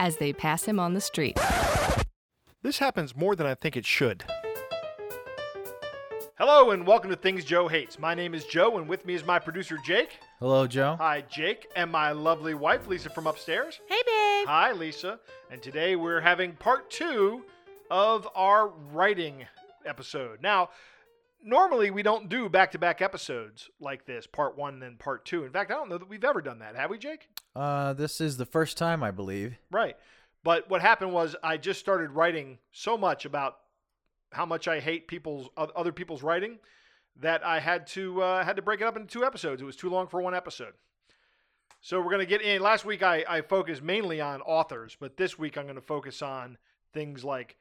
as they pass him on the street. This happens more than I think it should. Hello and welcome to Things Joe Hates. My name is Joe and with me is my producer Jake. Hello, Joe. Hi, Jake, and my lovely wife Lisa from upstairs. Hey, babe. Hi, Lisa. And today we're having part two of our writing episode. Now, normally we don't do back to back episodes like this, part one and then part two. In fact, I don't know that we've ever done that. Have we, Jake? Uh, this is the first time, I believe. Right. But what happened was I just started writing so much about how much I hate people's other people's writing that I had to uh, had to break it up into two episodes. It was too long for one episode. So we're gonna get in. Last week I, I focused mainly on authors, but this week I'm gonna focus on things like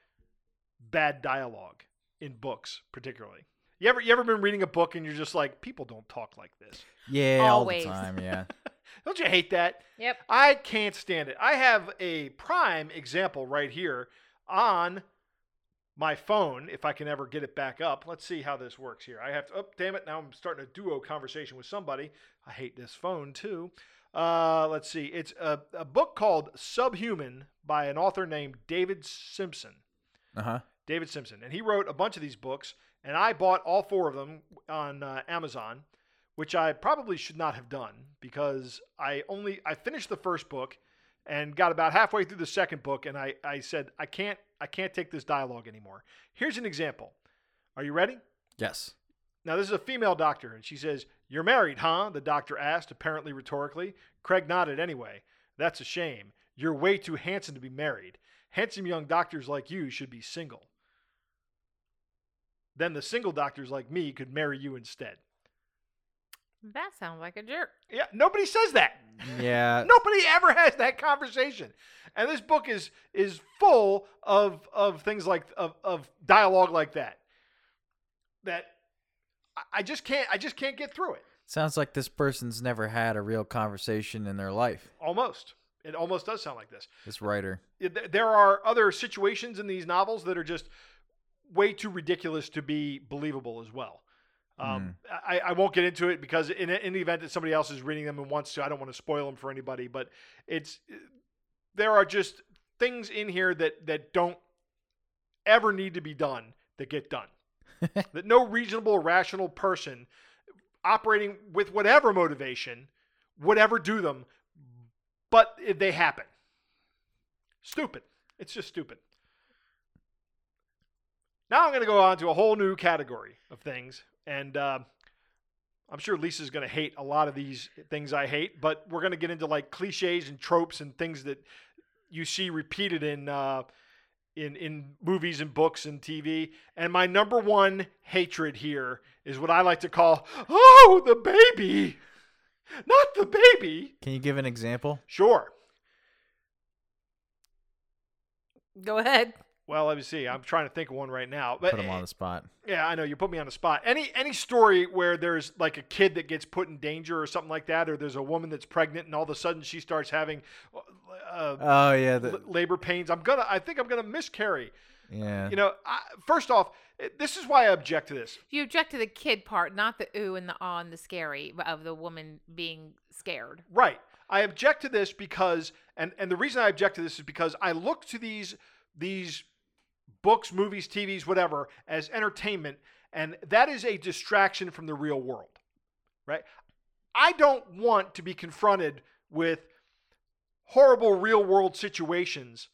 bad dialogue in books, particularly. You ever you ever been reading a book and you're just like, people don't talk like this. Yeah, Always. all the time. Yeah. Don't you hate that? Yep. I can't stand it. I have a prime example right here on my phone, if I can ever get it back up. Let's see how this works here. I have to, oh, damn it. Now I'm starting a duo conversation with somebody. I hate this phone too. Uh, let's see. It's a, a book called Subhuman by an author named David Simpson. Uh huh. David Simpson. And he wrote a bunch of these books, and I bought all four of them on uh, Amazon, which I probably should not have done because I only I finished the first book and got about halfway through the second book and I, I said I can't I can't take this dialogue anymore. Here's an example. Are you ready? Yes. Now this is a female doctor and she says, "You're married, huh?" the doctor asked, apparently rhetorically. Craig nodded anyway. "That's a shame. You're way too handsome to be married. Handsome young doctors like you should be single." Then the single doctors like me could marry you instead. That sounds like a jerk. Yeah, nobody says that. Mm, yeah. Nobody ever has that conversation. And this book is is full of of things like of, of dialogue like that. That I- I just can't I just can't get through it. Sounds like this person's never had a real conversation in their life. Almost. It almost does sound like this. This writer. There are other situations in these novels that are just way too ridiculous to be believable as well. Um, I, I won't get into it because in, in the event that somebody else is reading them and wants to, I don't want to spoil them for anybody. But it's there are just things in here that that don't ever need to be done that get done. that no reasonable, rational person operating with whatever motivation would ever do them, but they happen. Stupid. It's just stupid. Now I'm going to go on to a whole new category of things, and uh, I'm sure Lisa's going to hate a lot of these things I hate, but we're going to get into like cliches and tropes and things that you see repeated in uh, in in movies and books and TV. And my number one hatred here is what I like to call, "Oh, the baby, not the baby." Can you give an example? Sure. Go ahead. Well, let me see. I'm trying to think of one right now. But Put him on the spot. Yeah, I know you put me on the spot. Any any story where there's like a kid that gets put in danger or something like that, or there's a woman that's pregnant and all of a sudden she starts having uh, Oh yeah. The, l- labor pains. I'm gonna. I think I'm gonna miscarry. yeah. You know, I, first off, this is why I object to this. You object to the kid part, not the ooh and the ah and the scary of the woman being scared. Right. I object to this because, and and the reason I object to this is because I look to these these books, movies, TVs, whatever, as entertainment, and that is a distraction from the real world. Right. I don't want to be confronted with horrible real world situations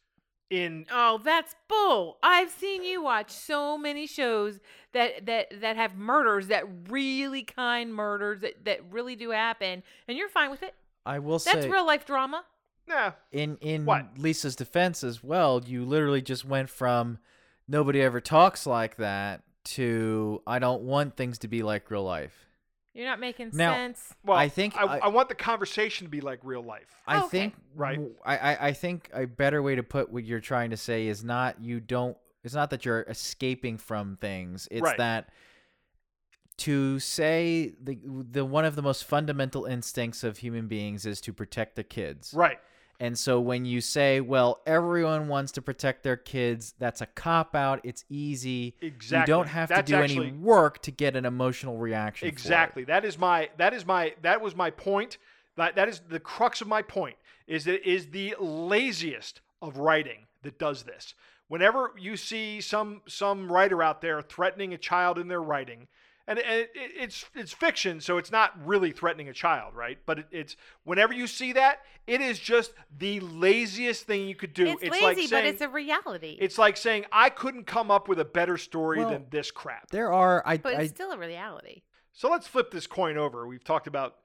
in Oh, that's bull. I've seen you watch so many shows that that that have murders that really kind murders that that really do happen and you're fine with it. I will That's say that's real life drama. yeah. in in What? Lisa's defense as well, you literally just went from nobody ever talks like that to I don't want things to be like real life. You're not making Now- sense. Well, I think I, I- I want the conversation to be like real life. I Okay. think Right. I, I think a better way to put what you're trying to say is not you don't it's not that you're escaping from things. It's Right. that to say the the one of the most fundamental instincts of human beings is to protect the kids. Right. And so when you say, well, everyone wants to protect their kids, that's a cop out. It's easy. Exactly. You don't have That's to do actually- any work to get an emotional reaction. Exactly. That is my that is my that was my point. That that is the crux of my point. Is that it is the laziest of writing that does this. Whenever you see some some writer out there threatening a child in their writing, and it, it, it's it's fiction, so it's not really threatening a child, right? But it, it's whenever you see that, it is just the laziest thing you could do. It's, like lazy, saying, but it's a reality. it's like saying I couldn't come up with a better story Well, than this crap. There are I, but I it's still a reality. So let's flip this coin over. We've talked about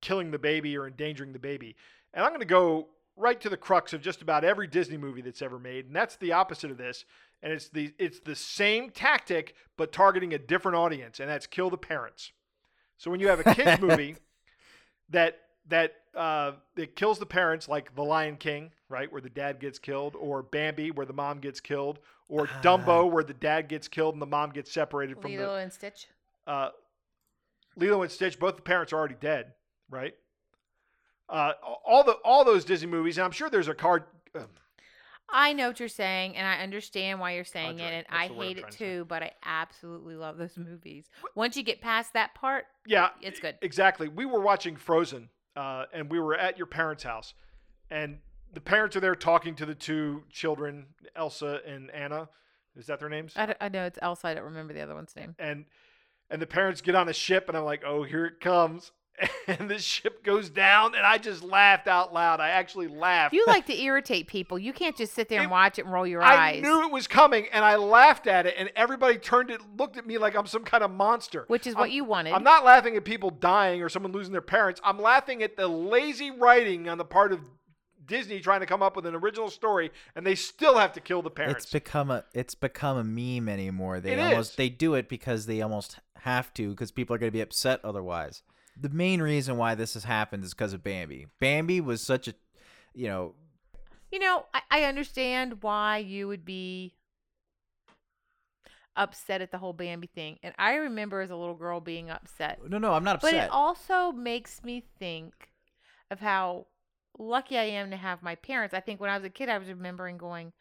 killing the baby or endangering the baby. And I'm going to go right to the crux of just about every Disney movie that's ever made, and that's the opposite of this. And it's the it's the same tactic but targeting a different audience, and that's kill the parents. So when you have a kids movie that that uh, that kills the parents, like The Lion King, right, where the dad gets killed, or Bambi, where the mom gets killed, or Dumbo, where the dad gets killed and the mom gets separated from the Lilo and Stitch. uh, Lilo and Stitch, both the parents are already dead, right? Uh, all the all those Disney movies, and I'm sure there's a card. Um, I know what you're saying, and I understand why you're saying Audrey, it, and I the word I'm hate it to too. But I absolutely love those movies. Once you get past that part, yeah, It's good. Exactly. We were watching Frozen, uh, and we were at your parents' house, and the parents are there talking to the two children, Elsa and Anna. Is that their names? I know it's Elsa. I don't remember the other one's name. and and the parents get on a ship and I'm like, "Oh, here it comes." And the ship goes down and I just laughed out loud. I actually laughed. You like to irritate people. You can't just sit there and It- watch it and roll your I eyes. I knew it was coming and I laughed at it and everybody turned it looked at me like I'm some kind of monster. which is what I'm- you wanted. I'm not laughing at people dying or someone losing their parents. I'm laughing at the lazy writing on the part of Disney trying to come up with an original story and they still have to kill the parents. It's become a it's become a meme anymore. They It almost is. they do it because they almost have to because people are going to be upset otherwise. The main reason why this has happened is because of Bambi. Bambi was such a, you know, You know, I, I understand why you would be upset at the whole Bambi thing. And I remember as a little girl being upset. no, no, I'm not upset. But it also makes me think of how lucky I am to have my parents. I think when I was a kid, I was remembering going,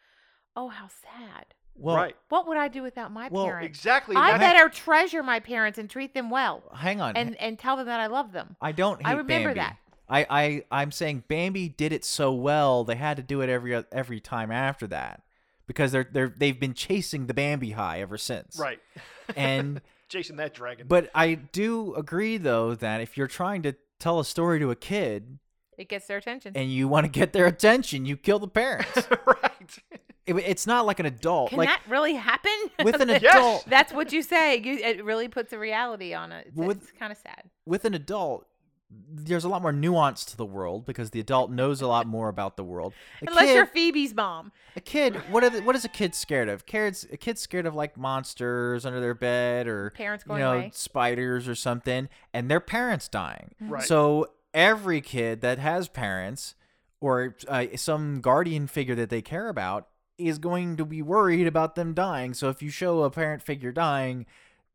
oh, how sad. Well, right. What would I do without my parents? Well, parents? Exactly. I That's- better treasure my parents and treat them well hang on. and, and tell them that I love them. I don't. Hate I remember Bambi. that. I, I, I'm saying Bambi did it so well they had to do it every every time after that because they're they're they've been chasing the Bambi high ever since. right. And Jason that dragon. but I do agree though that if you're trying to tell a story to a kid It gets their attention. and you want to get their attention, you kill the parents. right. It- it's not like an adult. Can like that really happen? with an Yes. adult, That's what you say. You, it really puts a reality on it. It's, With- it's kind of sad. with an adult, there's a lot more nuance to the world because the adult knows a lot more about the world. A Unless kid, you're Phoebe's mom. a kid, what are the, what is a kid scared of? Kids, a kid's scared of like monsters under their bed or Parents going you going know away. spiders or something, and their parents dying. Right. So every kid that has parents or uh, some guardian figure that they care about is going to be worried about them dying. So if you show a parent figure dying,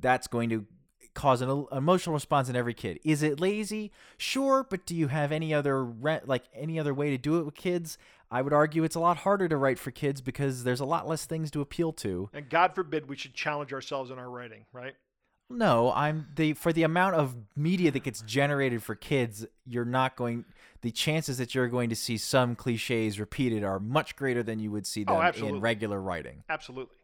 that's going to cause an emotional response in every kid. Is it lazy? Sure, but do you have any other re- like any other way to do it with kids? I would argue it's a lot harder to write for kids because there's a lot less things to appeal to. and God forbid we should challenge ourselves in our writing, right? No, I'm the for the amount of media that gets generated for kids, you're not going the chances that you're going to see some cliches repeated are much greater than you would see Oh, them absolutely. in regular writing. Absolutely.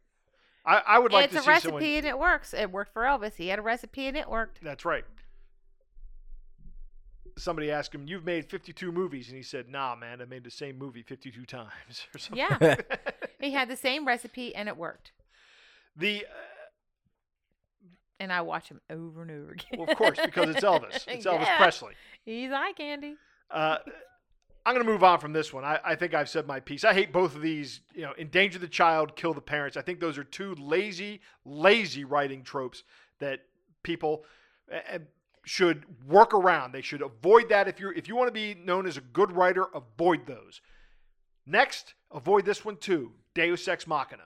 I, I would like it's to a recipe someone. and it works. It worked for Elvis. He had a recipe and it worked. That's right. Somebody asked him, "You've made 52 movies," and he said, "Nah, man, I made the same movie 52 times." Or something. Yeah. he had the same recipe and it worked. the And I watch him over and over again. well, of course, because it's Elvis. It's Elvis Yeah. Presley. He's eye candy. Uh, I'm going to move on from this one. I, I think I've said my piece. I hate both of these. You know, endanger the child, kill the parents. I think those are two lazy, lazy writing tropes that people. And should work around. They should avoid that. If you're if you want to be known as a good writer, avoid those. Next, avoid this one too. Deus Ex Machina.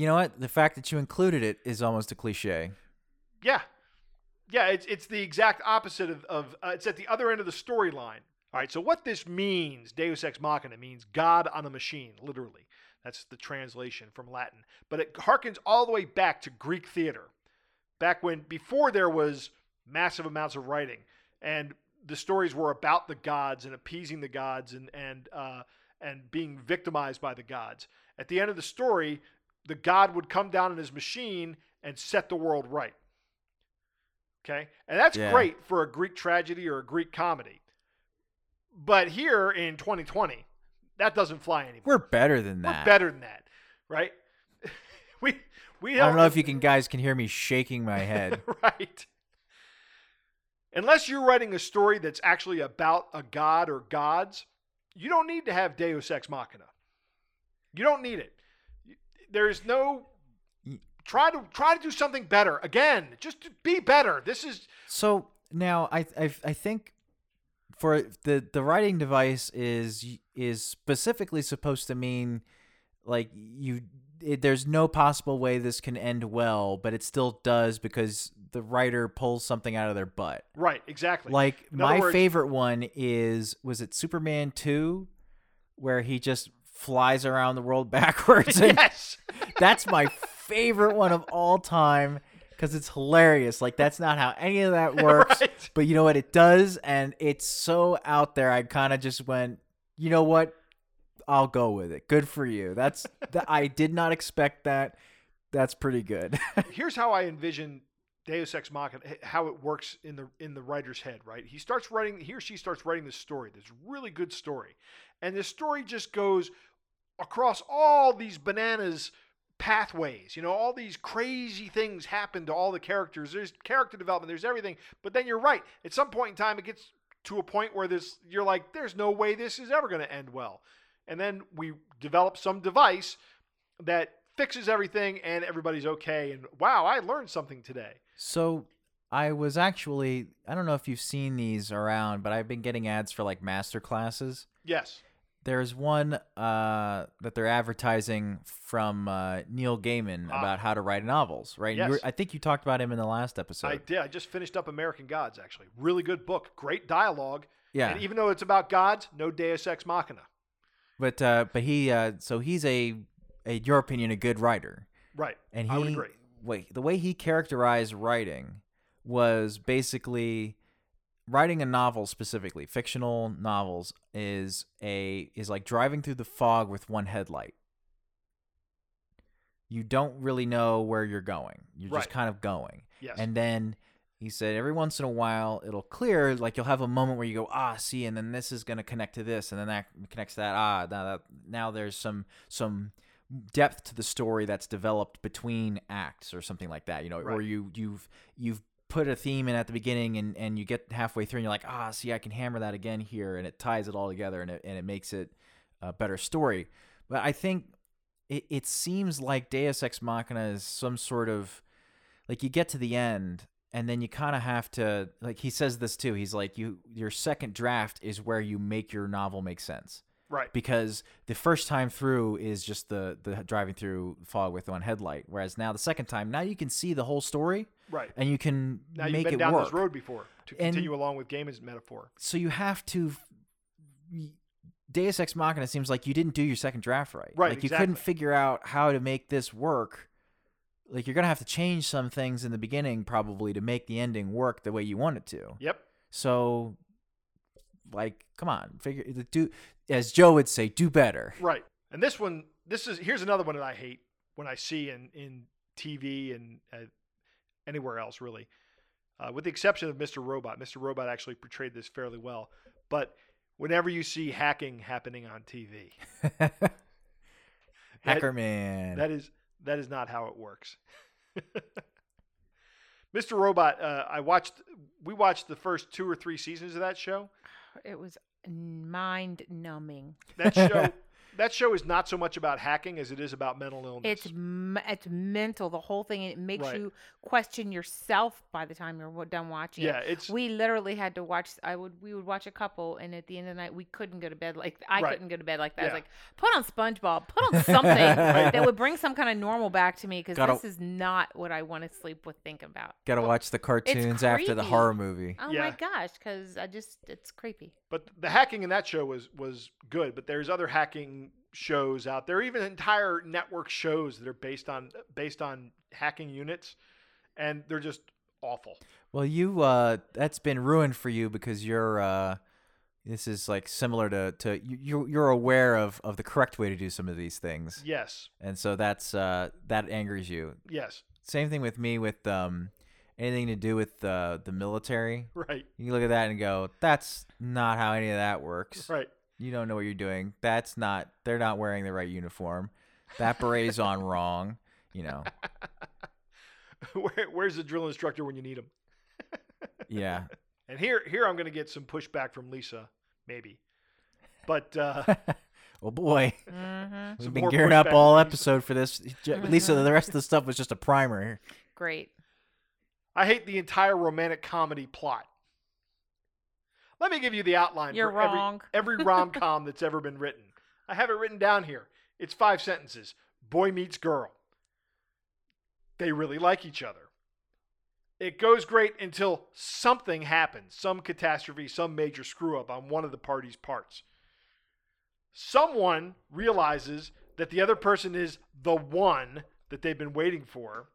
You know what? The fact that you included it is almost a cliche. Yeah, yeah. It's it's the exact opposite of of uh, it's at the other end of the storyline. All right. So what this means, Deus Ex Machina means God on a machine, literally. That's the translation from Latin. But it harkens all the way back to Greek theater, back when before there was massive amounts of writing and the stories were about the gods and appeasing the gods and and uh, and being victimized by the gods. At the end of the story, the god would come down in his machine and set the world right. Okay? And that's Yeah. great for a Greek tragedy or a Greek comedy. But here in 2020, that doesn't fly anymore. We're better than that. We're better than that, right? we we don't I don't know if you can guys can hear me shaking my head. right. Unless you're writing a story that's actually about a god or gods, you don't need to have Deus Ex Machina. You don't need it. There's no try to try to do something better. Again, just to be better. This is So now I I I think for the the writing device is is specifically supposed to mean like you it, there's no possible way this can end well, but it still does because the writer pulls something out of their butt. right, exactly. Like my words- favorite one is was it Superman 2 where he just flies around the world backwards yes. that's my favorite one of all time because it's hilarious. Like that's not how any of that works, Right. but you know what? It does, and it's so out there. I kind of just went, you know what? I'll go with it. Good for you. That's that. I did not expect that. That's pretty good. Here's how I envision Deus Ex Machina, how it works in the in the writer's head. Right, he starts writing. He or she starts writing this story. This really good story, and this story just goes across all these bananas pathways. You know, all these crazy things happen to all the characters. There's character development. There's everything. But then you're right. At some point in time, it gets to a point where this you're like, there's no way this is ever going to end well. And then we develop some device that fixes everything and everybody's okay. And wow, I learned something today. so I was actually I don't know if you've seen these around, but I've been getting ads for like master classes. Yes. There's one uh, that they're advertising from uh, Neil Gaiman Ah. about how to write novels, right? Yes. were- I think you talked about him in the last episode. I did. I just finished up American Gods, actually. Really good book. Great dialogue. yeah, And even though it's about gods, no Deus Ex Machina. but uh, but he uh, so he's a, a your opinion a good writer, Right. and he I would agree. wait the way he characterized writing was basically writing a novel specifically fictional novels is a is like driving through the fog with one headlight. You don't really know where you're going. You're Right. just kind of going. Yes. and then he said every once in a while it'll clear like you'll have a moment where you go ah see and then this is going to connect to this and then that connects to that. Ah now, that, now there's some some depth to the story that's developed between acts or something like that you know or you you've you've put a theme in at the beginning and and you get halfway through and you're like ah see I can hammer that again here and it ties it all together and it, and it makes it a better story. But I think it, it seems like Deus Ex Machina is some sort of like you get to the end and then you kind of have to like he says this too he's like you your second draft is where you make your novel make sense right. because the first time through is just the the driving through fog with one headlight whereas now the second time now you can see the whole story Right. and you can Now you've make been it down work this road before to And- continue along with Gaiman's metaphor. so you have to Deus Ex Machina seems like you didn't do your second draft right. Right, Like you couldn't figure out how to make this work. Like you're gonna have to change some things in the beginning probably to make the ending work the way you want it to. Yep. So, like, come on, figure do as Joe would say, do better. Right. And this one, this is here's another one that I hate when I see in in TV and uh, anywhere else really, uh, with the exception of Mr. Robot. Mr. Robot actually portrayed this fairly well. But whenever you see hacking happening on TV, Hacker man. that is that is not how it works. Mr. Robot, uh, I watched. We watched the first two or three seasons of that show. It was mind numbing. That show that show is not so much about hacking as it is about mental illness. It's it's mental. The whole thing. It makes Right. you question yourself by the time you're done watching yeah, it. it's We literally had to watch. I would. We would watch a couple, and at the end of the night, we couldn't go to bed like I Right. couldn't go to bed like that. I was like, put on SpongeBob. Put on something that would bring some kind of normal back to me because this is not what I want to sleep with thinking about. Gotta watch the cartoons after the horror movie. Oh Yeah. my gosh, because I just it's creepy. But the hacking in that show was was good. But there's other hacking shows out there, even entire network shows that are based on based on hacking units, and they're just awful. Well, you uh, that's been ruined for you because you're uh, this is like similar to to you- you you're aware of of the correct way to do some of these things, Yes, and so that's uh that angers you. yes, Same thing with me with um anything to do with uh, the military. right, You look at that and go, that's not how any of that works. right. You don't know what you're doing. That's not. They're not wearing the right uniform. That beret's on wrong. You know. Where, where's the drill instructor when you need him? Yeah. And here, here I'm going to get some pushback from Lisa, maybe. But uh, oh boy. Mm-hmm. We've been more gearing up all episode for this. Lisa, the rest of the stuff was just a primer. Great. I hate the entire romantic comedy plot. Let me give you the outline You're for every- wrong. every, rom com that's ever been written. I have it written down here. It's five sentences. Boy meets girl. They really like each other. It goes great until something happens, some catastrophe, some major screw up on one of the parties' parts. Someone realizes that the other person is the one that they've been waiting for,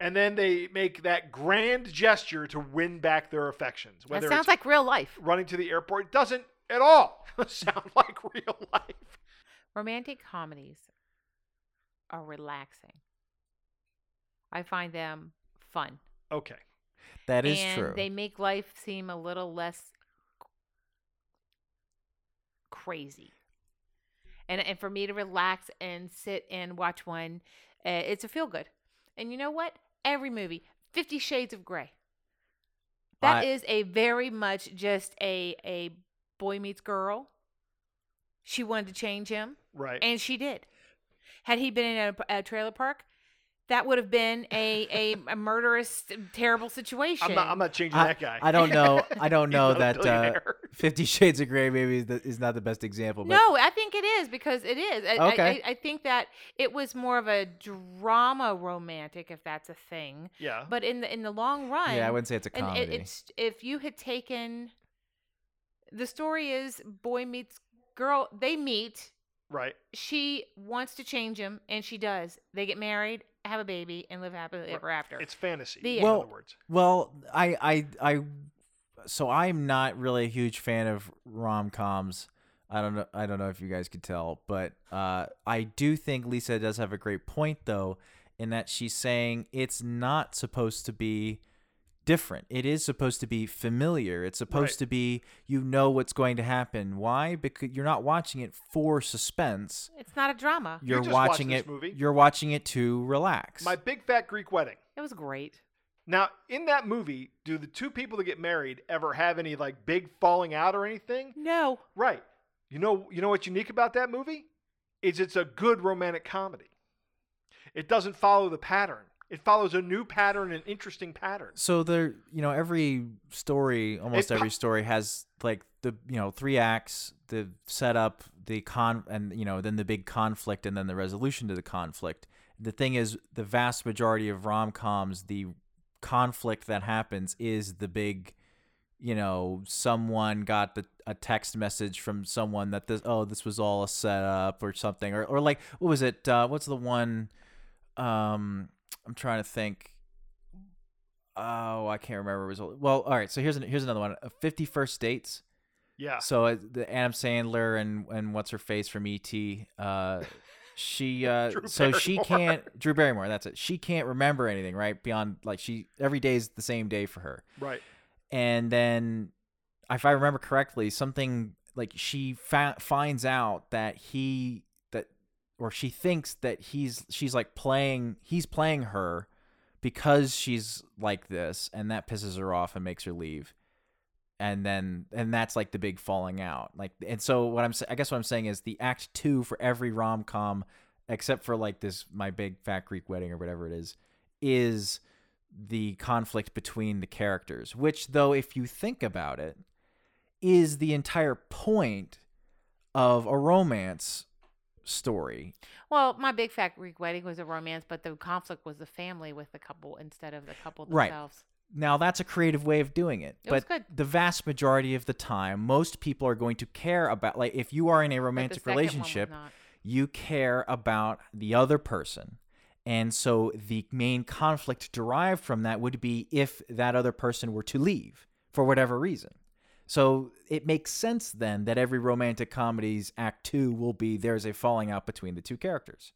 and then they make that grand gesture to win back their affections. That sounds it's like real life. running to the airport, doesn't at all sound like real life. Romantic comedies are relaxing. I find them fun. Okay. That is and true. they make life seem a little less crazy. And and for me to relax and sit and watch one, uh, it's a feel good. And you know what? Every movie, Fifty Shades of Grey. That I- is a very much just a a boy meets girl. She wanted to change him. Right. And she did. Had he been in a, a trailer park, that would have been a, a, a murderous, terrible situation. I'm not, I'm not changing I, that guy. I don't know. I don't know that uh. Fifty Shades of Grey maybe is, the, is not the best example. But no, I think it is because it is. I, I- Okay. I, I think that it was more of a drama romantic, if that's a thing. yeah. But in the in the long run, yeah, I wouldn't say it's a comedy. it, it's if you had taken the story is boy meets girl, they meet. Right. She wants to change him, and she does. They get married, have a baby, and live happily ever after. It's fantasy. The in Well- other words. Well, I, I, I, so I'm not really a huge fan of rom coms. I don't know. I don't know if you guys could tell, but uh, I do think Lisa does have a great point, though, in that she's saying it's not supposed to be different. It is supposed to be familiar. It's supposed Right. to be you know what's going to happen. Why? Because you're not watching it for suspense. It's not a drama. You You're just watched watching this it. movie. You're watching it to relax. My big fat Greek wedding. It was great. Now, in that movie, do the two people that get married ever have any like big falling out or anything? No. Right. You know, you know what's unique about that movie? Is it's a good romantic comedy. It doesn't follow the pattern. It follows a new pattern, an interesting pattern. So there, you know, every story, almost po- every story has like the, you know, three acts, the setup, the con, and you know, then the big conflict, and then the resolution to the conflict. The thing is, the vast majority of rom coms, the conflict that happens is the big, you know, someone got the a text message from someone that this, oh, this was all a setup or something, or or like what was it? Uh, what's the one? Um, I'm trying to think. Oh, I can't remember. Well. All right. So here's an, here's another one. Uh, Fifty First Dates. Yeah. So uh, the Adam Sandler and and what's her face from ET. Uh, she uh, so she can't Drew Barrymore. That's it. She can't remember anything right beyond like she every day is the same day for her. Right. And then, if I remember correctly, something like she fa- finds out that he or she thinks that he's she's like playing he's playing her because she's like this and that pisses her off and makes her leave and then and that's like the big falling out. Like and so what I'm I guess what I'm saying is the act 2 for every rom-com except for like this my big fat Greek wedding or whatever it is is the conflict between the characters, which though if you think about it is the entire point of a romance story. Well, my big fat Greek wedding was a romance, but the conflict was the family with the couple instead of the couple Right. themselves. Now that's a creative way of doing it, It but good. the vast majority of the time, most people are going to care about like if you are in a romantic second one was relationship, you care about the other person. And so the main conflict derived from that would be if that other person were to leave for whatever reason. So it makes sense then that every romantic comedy's act 2 will be there's a falling out between the two characters.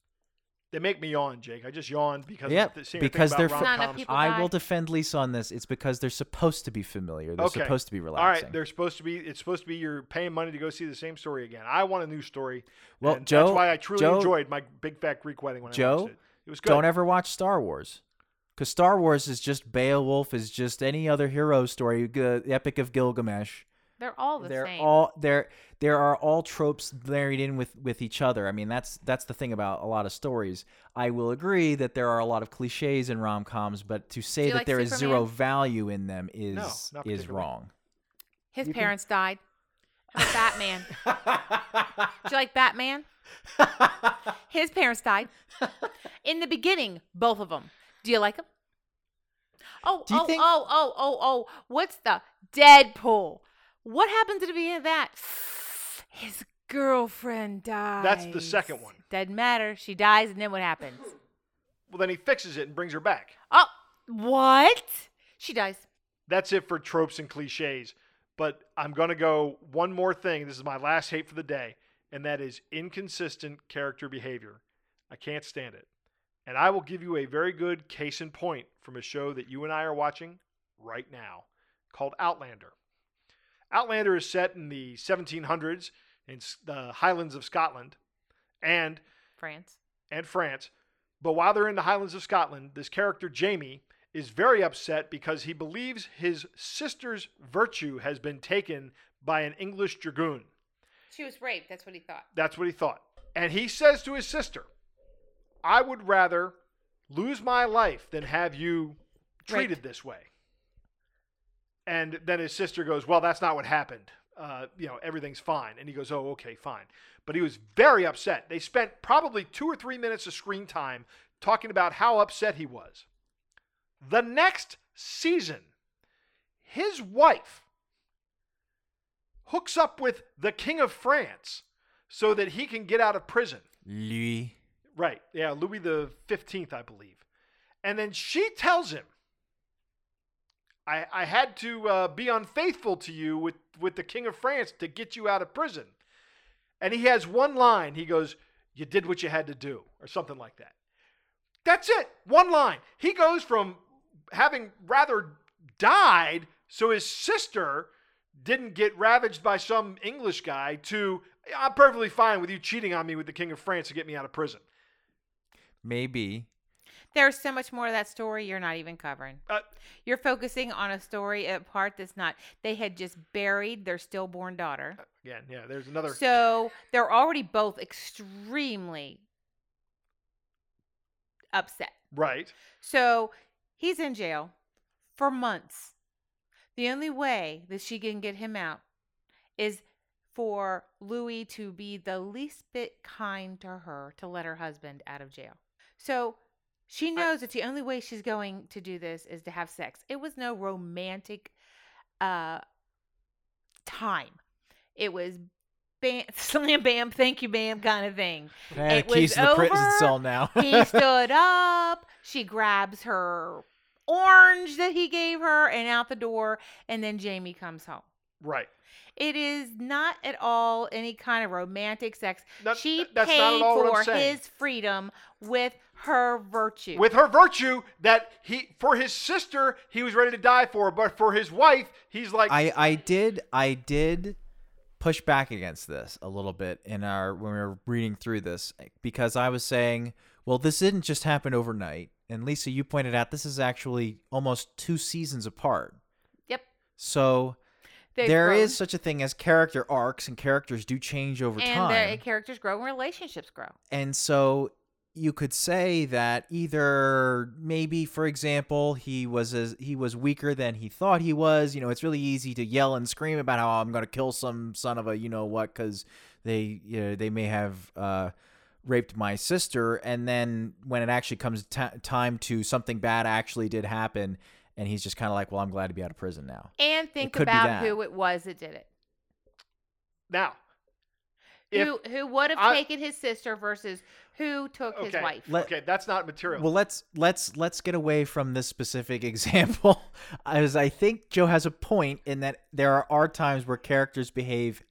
They make me yawn, Jake. I just yawned because Yep, of the seeing the thing because about they're fu- rom-coms. I will defend Lisa on this. It's because they're supposed to be familiar. They're Okay. supposed to be All relaxing. right, they're supposed to be. It's supposed to be you're paying money to go see the same story again. I want a new story. Well, and Joe- that's why I truly Joe- enjoyed my big fat Greek wedding when I Joe, watched it. It was good. Don't ever watch Star Wars. Because Star Wars is just Beowulf, is just any other hero story, the Epic of Gilgamesh. They're all the they're same. all there. There are all tropes married in with with each other. I mean, that's that's the thing about a lot of stories. I will agree that there are a lot of cliches in rom coms, but to say that like there is zero value in them is not is wrong. His you can- parents died. How about Batman? Do you like Batman? His parents died. In the beginning, both of them. Do you like them? Oh, oh, think- oh, oh, oh, oh. What's the Deadpool? What happened to the beginning of that? His girlfriend dies. That's the second one. Doesn't matter. She dies, and then what happens? Well, then he fixes it and brings her back. Oh, what? She dies. That's it for tropes and cliches. But I'm going to go one more thing. This is my last hate for the day, and that is inconsistent character behavior. I can't stand it. And I will give you a very good case in point from a show that you and I are watching right now called Outlander. Outlander is set in the 1700s in the Highlands of Scotland and France. and France. But while they're in the Highlands of Scotland, this character, Jamie, is very upset because he believes his sister's virtue has been taken by an English dragoon. She was raped. That's what he thought. That's what he thought. And he says to his sister, I would rather lose my life than have you treated Right. this way. And then his sister goes, Well, that's not what happened. Uh, you know, everything's fine. And he goes, Oh, okay, fine. But he was very upset. They spent probably two or three minutes of screen time talking about how upset he was. The next season, his wife hooks up with the King of France so that he can get out of prison. Louis. Right. Yeah, Louis the 15th, I believe. And then she tells him, I, I had to uh, be unfaithful to you with, with the King of France to get you out of prison. And he has one line. He goes, You did what you had to do, or something like that. That's it. One line. He goes from having rather died so his sister didn't get ravaged by some English guy to, I'm perfectly fine with you cheating on me with the King of France to get me out of prison. Maybe. There's so much more to that story you're not even covering. Uh, You're focusing on a story, a part that's not. They had just buried their stillborn daughter. again, yeah, there's another. So they're already both extremely upset. right. So he's in jail for months. The only way that she can get him out is for Louis to be the least bit kind to her to let her husband out of jail. So she knows that the only way she's going to do this is to have sex. It was no romantic uh time. It was bam slam bam thank you ma'am kind of thing. Eh, It the keys was to the prison over. cell now. he stood up. She grabs her orange that he gave her and out the door. And then Jamie comes home. Right. It is not at all any kind of romantic sex. Not- she that's paid not at all what I'm for his freedom with her virtue. With her virtue that he, for his sister, he was ready to die for, but for his wife, he's like, I I did I did push back against this a little bit in our when we were reading through this because I was saying, well, this didn't just happen overnight. And Lisa, you pointed out this is actually almost two seasons apart. yep. So They've there grown. is such a thing as character arcs, and characters do change over and uh, time. the characters grow and relationships grow. And so you could say that either maybe for example he was as he was weaker than he thought he was. You know it's really easy to yell and scream about how i'm going to kill some son of a you know what cuz they you know, they may have uh raped my sister. And then when it actually comes ti time to something bad actually did happen and he's just kind of like well i'm glad to be out of prison now. And think about who it was that did it. Now, if who who would have I- taken his sister versus who took his wife. Let- okay, that's not material. Well, let's let's let's get away from this specific example, as I think Joe has a point in that there are, are times where characters behave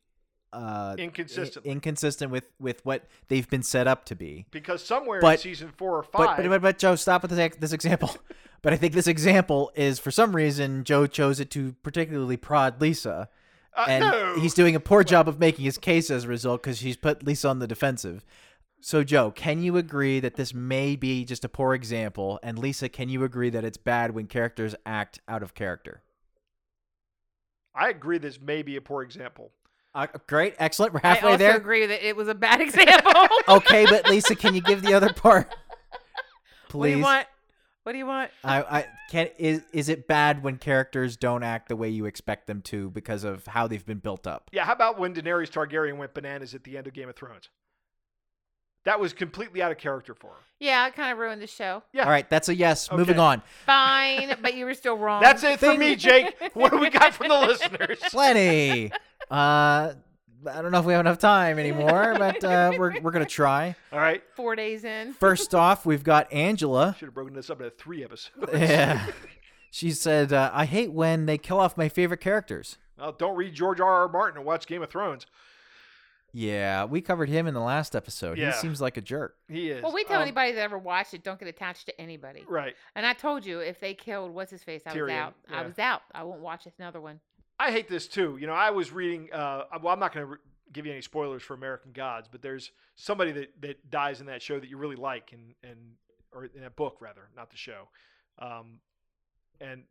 uh, i- Inconsistently. inconsistent with with what they've been set up to be. because somewhere in season four or But five, but, but but Joe, stop with this this example. but I think this example is for some reason Joe chose it to particularly prod Lisa, uh, and no, he's doing a poor job of making his case as a result because he's put Lisa on the defensive. So, Joe, can you agree that this may be just a poor example? And Lisa, can you agree that it's bad when characters act out of character? I agree. This may be a poor example. Uh, great, excellent. We're halfway I also there. agree that it was a bad example. Okay, but Lisa, can you give the other part, please? What do you want? What do you want? I, I can. Is is it bad when characters don't act the way you expect them to because of how they've been built up? Yeah, how about when Daenerys Targaryen went bananas at the end of Game of Thrones? That was completely out of character for her. Yeah, it kind of ruined the show. Yeah. All right, that's a yes. Moving on. Fine, but you were still wrong. That's it for me, Jake. What do we got from the listeners? Plenty. Uh, I don't know if we have enough time anymore, but uh, we're we're gonna try. All right. Four days in. First off, we've got Angela. Should have broken this up into three episodes. Yeah. She said, uh, I hate when they kill off my favorite characters. Well, don't read George R. R. Martin and watch Game of Thrones. Yeah, we covered him in the last episode. Yeah. He seems like a jerk. He is. Well, we tell Um, anybody that ever watched it, don't get attached to anybody. Right. And I told you, if they killed what's his face, I was out. yeah. I was out. I won't watch another one. I hate this too. You know, I was reading. Uh, well, I'm not going to re- give you any spoilers for American Gods, but there's somebody that, that dies in that show that you really like, and and or in that book rather, not the show. Um, and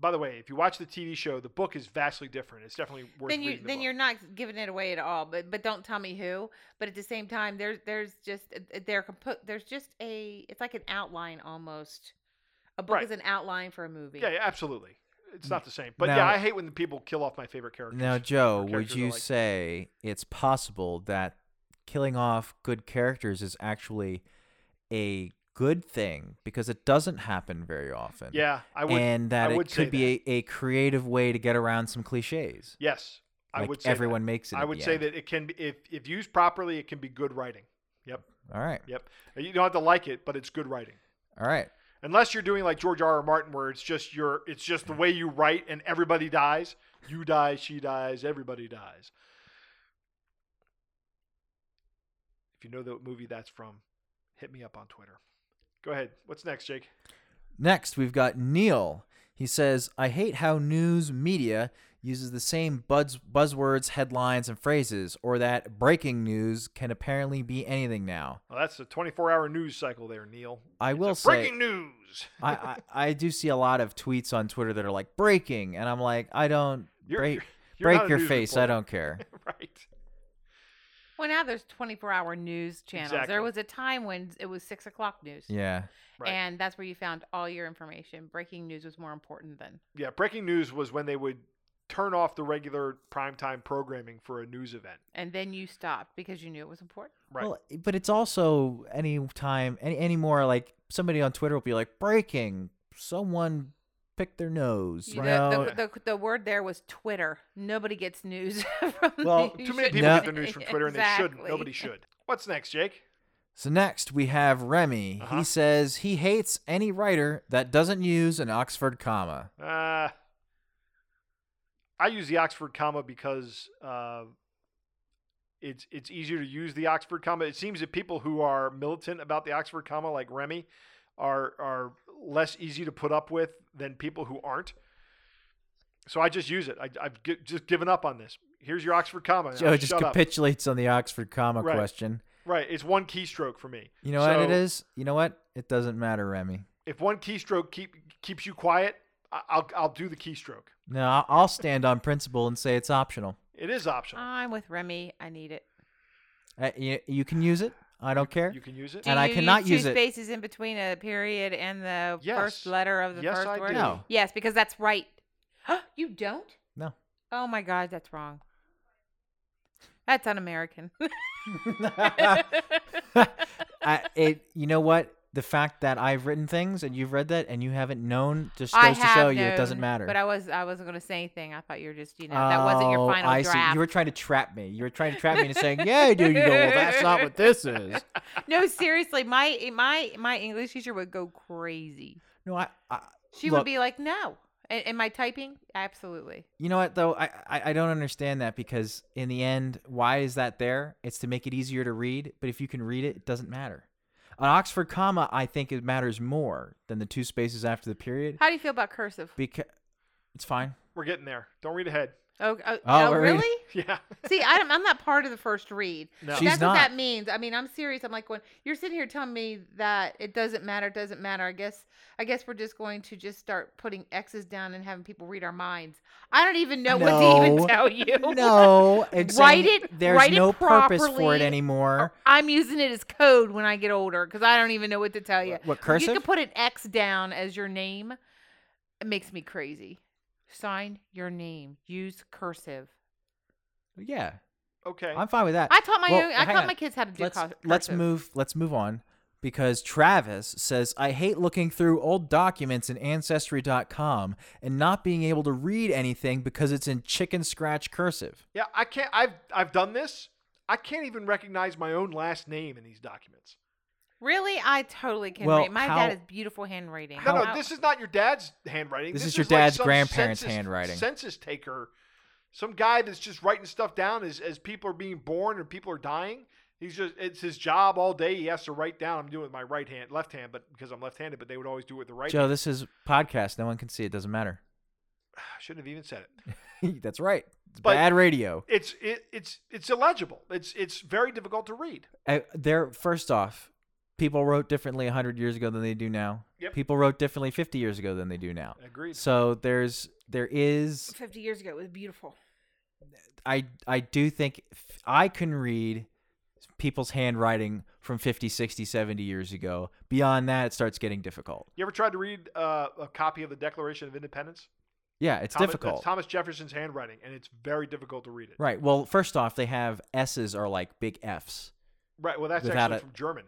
by the way, if you watch the TV show, the book is vastly different. It's definitely worth then you reading. the then book. you're not giving it away at all. But but don't tell me who. But at the same time, there's there's just there there's just a it's like an outline almost. A book Right. is an outline for a movie. Yeah, yeah, absolutely. It's not the same. But yeah, I hate when the people kill off my favorite characters. Now, Joe, or would you like. say it's possible that killing off good characters is actually a good thing because it doesn't happen very often? Yeah, I would. and that it would say could be a, a creative way to get around some cliches. yes, I would say everyone that. makes it. I would say end. that it can be if if used properly, it can be good writing. Yep, All right. yep. You don't have to like it, but it's good writing. All right. Unless you're doing like George R. R. Martin, where it's just your, it's just the way you write, and everybody dies. You die, she dies, everybody dies. If you know the movie that's from, hit me up on Twitter. Go ahead. What's next, Jake? Next, we've got Neil. He says, I hate how news media uses the same buzz- buzzwords, headlines, and phrases, or that breaking news can apparently be anything now. Well, that's a 24-hour news cycle there, Neil. I It's will say, breaking news. I, I, I do see a lot of tweets on Twitter that are like breaking, and I'm like, I don't You're- break, you're- you're break your news face. I don't care. right. Well, now there's 24 hour news channels. Exactly. There was a time when it was six o'clock news. Yeah. Right. And that's where you found all your information. Breaking news was more important than. Yeah, breaking news was when they would turn off the regular primetime programming for a news event. And then you stopped because you knew it was important. Right. Well, but it's also any time, any, any more like somebody on Twitter will be like, breaking, someone picked their nose. You You know? know, the, the, the word there was Twitter. Nobody gets news from well, you too many people No. get their news from Twitter, and they shouldn't. Nobody should. What's next, Jake? So next we have Remy. Uh-huh. He says he hates any writer that doesn't use an Oxford comma. Uh, I use the Oxford comma because uh, it's it's easier to use the Oxford comma. It seems that people who are militant about the Oxford comma, like Remy, are are less easy to put up with than people who aren't. So I just use it. I, I've gi- just given up on this. Here's your Oxford comma. Joe just shut up. capitulates on the Oxford comma Right. question. Right, it's one keystroke for me. You know what it is? You know what? It doesn't matter, Remy. If one keystroke keep keeps you quiet, I'll I'll do the keystroke. No, I- I'll stand on principle and say it's optional. It is optional. I'm with Remy. I need it. Uh, you, you can use it. I don't care. You can use it. Do And I you cannot use use two it. spaces in between a period and the first letter of the Yes, first I word? do. No. Yes, because that's right. you don't? No. Oh my God, that's wrong. That's un-American. I, it. You know what? The fact that I've written things and you've read that and you haven't known just goes to show you it doesn't matter. But I was I wasn't going to say anything. I thought you were just you know that wasn't your Oh, final I draft. see. You were trying to trap me. You were trying to trap me into saying, "Yeah, dude." You go, "Well, that's not what this is." no, seriously, my my my English teacher would go crazy. No, I. I She Look. would be like, "No." A- Am I typing? Absolutely. You know what though? I, I I don't understand that because in the end, why is that there? It's to make it easier to read. But if you can read it, it doesn't matter. An Oxford comma, I think it matters more than the two spaces after the period How do you feel about cursive? because it's fine. We're getting there. Don't read ahead. Uh, oh, oh, Oh, oh, really? Yeah. See, I I'm not part of the first read. No. She's That's not. what that means. I mean, I'm serious. I'm like, when you're sitting here telling me that it doesn't matter, it doesn't matter. I guess, I guess we're just going to just start putting X's down and having people read our minds. I don't even know what to even tell you. No, it's Write it- There's write it no purpose for it anymore. I'm using it as code when I get older because I don't even know what to tell you. What You cursive? can put an X down as your name. It makes me crazy. Sign your name. Use cursive. yeah, Okay. I'm fine with that. I taught my Well, young, uh, I taught on. my kids how to do let's cur- let's move let's move on because Travis says I hate looking through old documents in ancestry.com and not being able to read anything because it's in chicken scratch cursive. yeah, I can't. I've I've done this. I can't even recognize my own last name in these documents. Really, I totally can Well, read. My how- dad has beautiful handwriting. No, no, How- this is not your dad's handwriting. This This, is your like dad's some grandparents' census- handwriting. Census taker, some guy that's just writing stuff down as as people are being born and people are dying. He's just it's his job all day. He has to write down. I'm doing it with my right hand, left hand, but because I'm left-handed, but they would always do it with the right. Joe, hand. this is podcast. No one can see it. Doesn't matter. I shouldn't have even said it. That's right. It's But- bad radio. It's it, it's it's illegible. It's it's very difficult to read. Uh, there first off, people wrote differently 100 years ago than they do now. Yep. People wrote differently 50 years ago than they do now. Agreed. So there's there is 50 years ago, it was beautiful. I I do think I can read people's handwriting from 50, 60, 70 years ago. Beyond that, it starts getting difficult. You ever tried to read uh, a copy of the Declaration of Independence? Yeah, it's Thomas, difficult. That's Thomas Jefferson's handwriting, and it's very difficult to read it. Right. Well, first off, they have S's are like big F's. Right. Well, that's actually it- from German.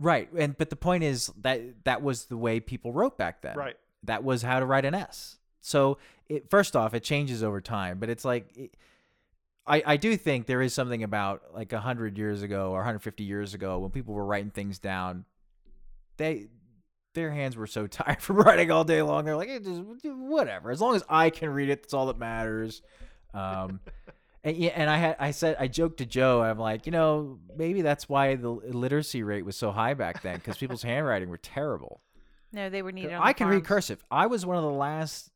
Right. And but the point is that that was the way people wrote back then. Right. That was how to write an S. So it first off, it changes over time, but it's like it, I I do think there is something about like 100 years ago or 150 years ago when people were writing things down they their hands were so tired from writing all day long. They're like, it just whatever. As long as I can read it, that's all that matters. Um, and yeah, and I had I said I joked to Joe. I'm like, you know, maybe that's why the literacy rate was so high back then because people's handwriting were terrible. No, they were needed. On I the can read cursive. I was one of the last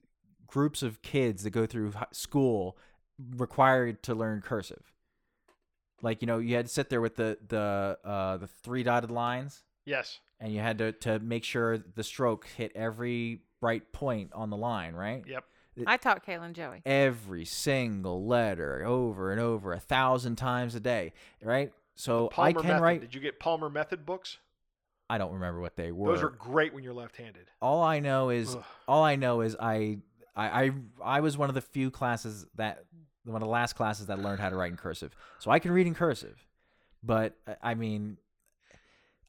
groups of kids that go through school required to learn cursive. Like you know, you had to sit there with the the uh, the three dotted lines Yes. and you had to, to make sure the stroke hit every right point on the line, right? Yep. I taught Kaylin Joey. Every single letter over and over a thousand times a day, right? So Palmer I can method. write. Did you get Palmer method books? I don't remember what they were. Those are great when you're left-handed. all I know is Ugh. all I know is I, I I I was one of the few classes that one of the last classes that learned how to write in cursive. So I can read in cursive, but uh, I mean,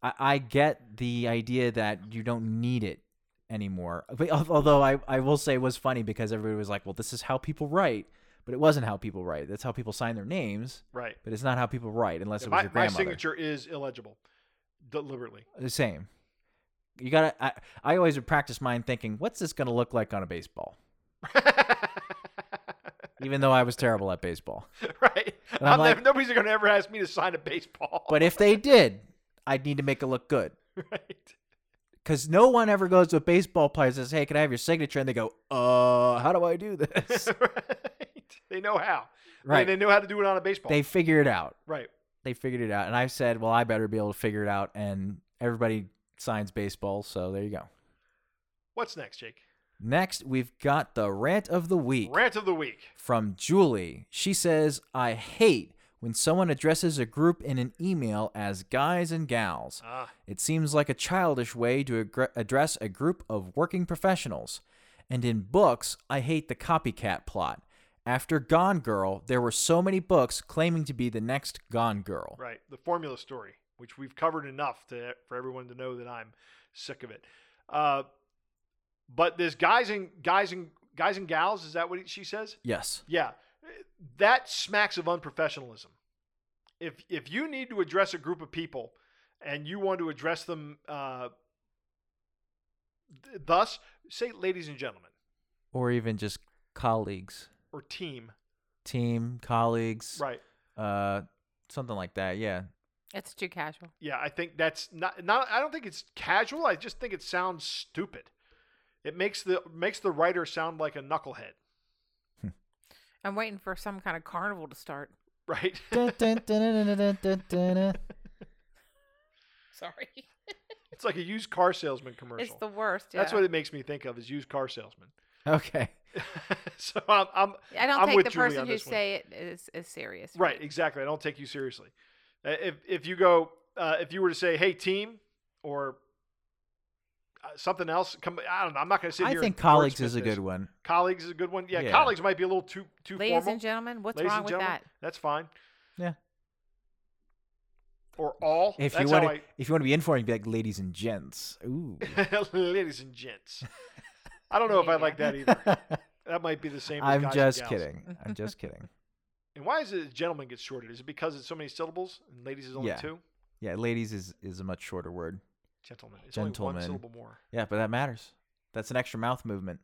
I, I get the idea that you don't need it anymore. But although I I will say it was funny because everybody was like, well, this is how people write. But it wasn't how people write. That's how people sign their names. Right. But it's not how people write unless Yeah, it was my, your my signature is illegible, deliberately. The same. You gotta. I, I always would practice mine thinking, what's this gonna look like on a baseball? Even though I was terrible at baseball. right. And I'm I'm like- never- nobody's going to ever ask me to sign a baseball. But if they did, I'd need to make it look good. right. Because no one ever goes to a baseball player and says, "Hey, can I have your signature?" And they go, "Uh, how do I do this?" right. They know how. right. They, they know how to do it on a baseball. They figure it out. right. They figured it out, and I said, "Well, I better be able to figure it out." And everybody signs baseball, so there you go. What's next, Jake? Next, we've got the rant of the week Rant of the week. from Julie. She says, I hate when someone addresses a group in an email as guys and gals. Ah, It seems like a childish way to aggr- address a group of working professionals. And in books, I hate the copycat plot. After Gone Girl, there were so many books claiming to be the next Gone Girl. right. The formula story, which we've covered enough to for everyone to know that I'm sick of it. Uh, but this guys and guys and guys and gals. Is that what she says? Yes. Yeah, that smacks of unprofessionalism. If if you need to address a group of people and you want to address them uh, th- thus, say, ladies and gentlemen, Or even just colleagues, or team, team, colleagues, right? uh, something like that. Yeah. It's too casual. Yeah, I think that's not not. I don't think it's casual. I just think it sounds stupid. It makes the makes the writer sound like a knucklehead, I'm waiting for some kind of carnival to start. Right. Sorry. it's like a used car salesman commercial. It's the worst. Yeah. That's what it makes me think of is used car salesman. Okay. so I'm, I'm. I don't I'm take the Julie person who say it is, is serious. Right. Exactly. I don't take you seriously. Uh, if if you go, uh, if you were to say, "Hey team," or uh, something else, come. I don't know. I'm not going to sit I here. think and colleagues is a good one. Colleagues is a good one. Yeah, Yeah. colleagues might be a little too too Ladies formal. and gentlemen, what's Ladies wrong with gentlemen, that? That's fine. Yeah. Or all. If That's you want how to, if you want to be informed, you'd be like, ladies and gents. Ooh. Ladies and gents. I don't know if I like that either. That might be the same. I'm just kidding. I'm just kidding. And why is it gentleman gets shorted? Is it because it's so many syllables and ladies is only Yeah. two? Yeah, ladies is is a much shorter word. Gentleman. It's only one syllable more. Yeah, but that matters. That's an extra mouth movement.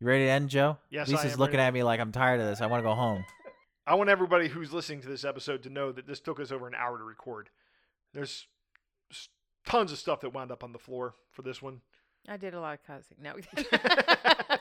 You ready to end, Joe? Yes, I Lisa's am looking ready. at me like I'm tired of this. I want to go home. I want everybody who's listening to this episode to know that this took us over an hour to record. There's s- tons of stuff that wound up on the floor for this one. I did a lot of cussing. No.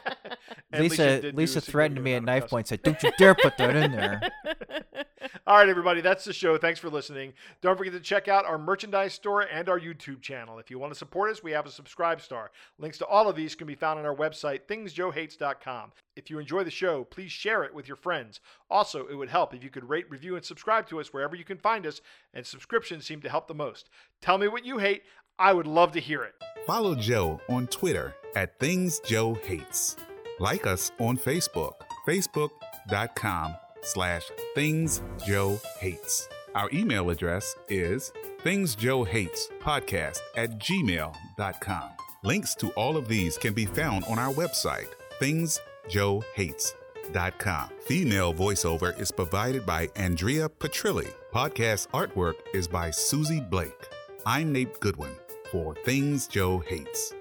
And Lisa did do Lisa a threatened me at amount of knife cussing. point. Said, "Don't you dare put that in there." All right, everybody, that's the show. Thanks for listening. Don't forget to check out our merchandise store and our YouTube channel. If you want to support us, we have a subscribe star. Links to all of these can be found on our website, thingsjoehates.com. If you enjoy the show, please share it with your friends. Also, it would help if you could rate, review, and subscribe to us wherever you can find us, and subscriptions seem to help the most. Tell me what you hate. I would love to hear it. Follow Joe on Twitter at Things Joe Hates. Like us on Facebook, facebook.com slash Things Joe Hates. Our email address is Things Joe Hates Podcast at gmail.com. Links to all of these can be found on our website, thingsjoehates.com. Female voiceover is provided by Andrea Petrilli. Podcast artwork is by Susie Blake. I'm Nate Goodwin for Things Joe Hates.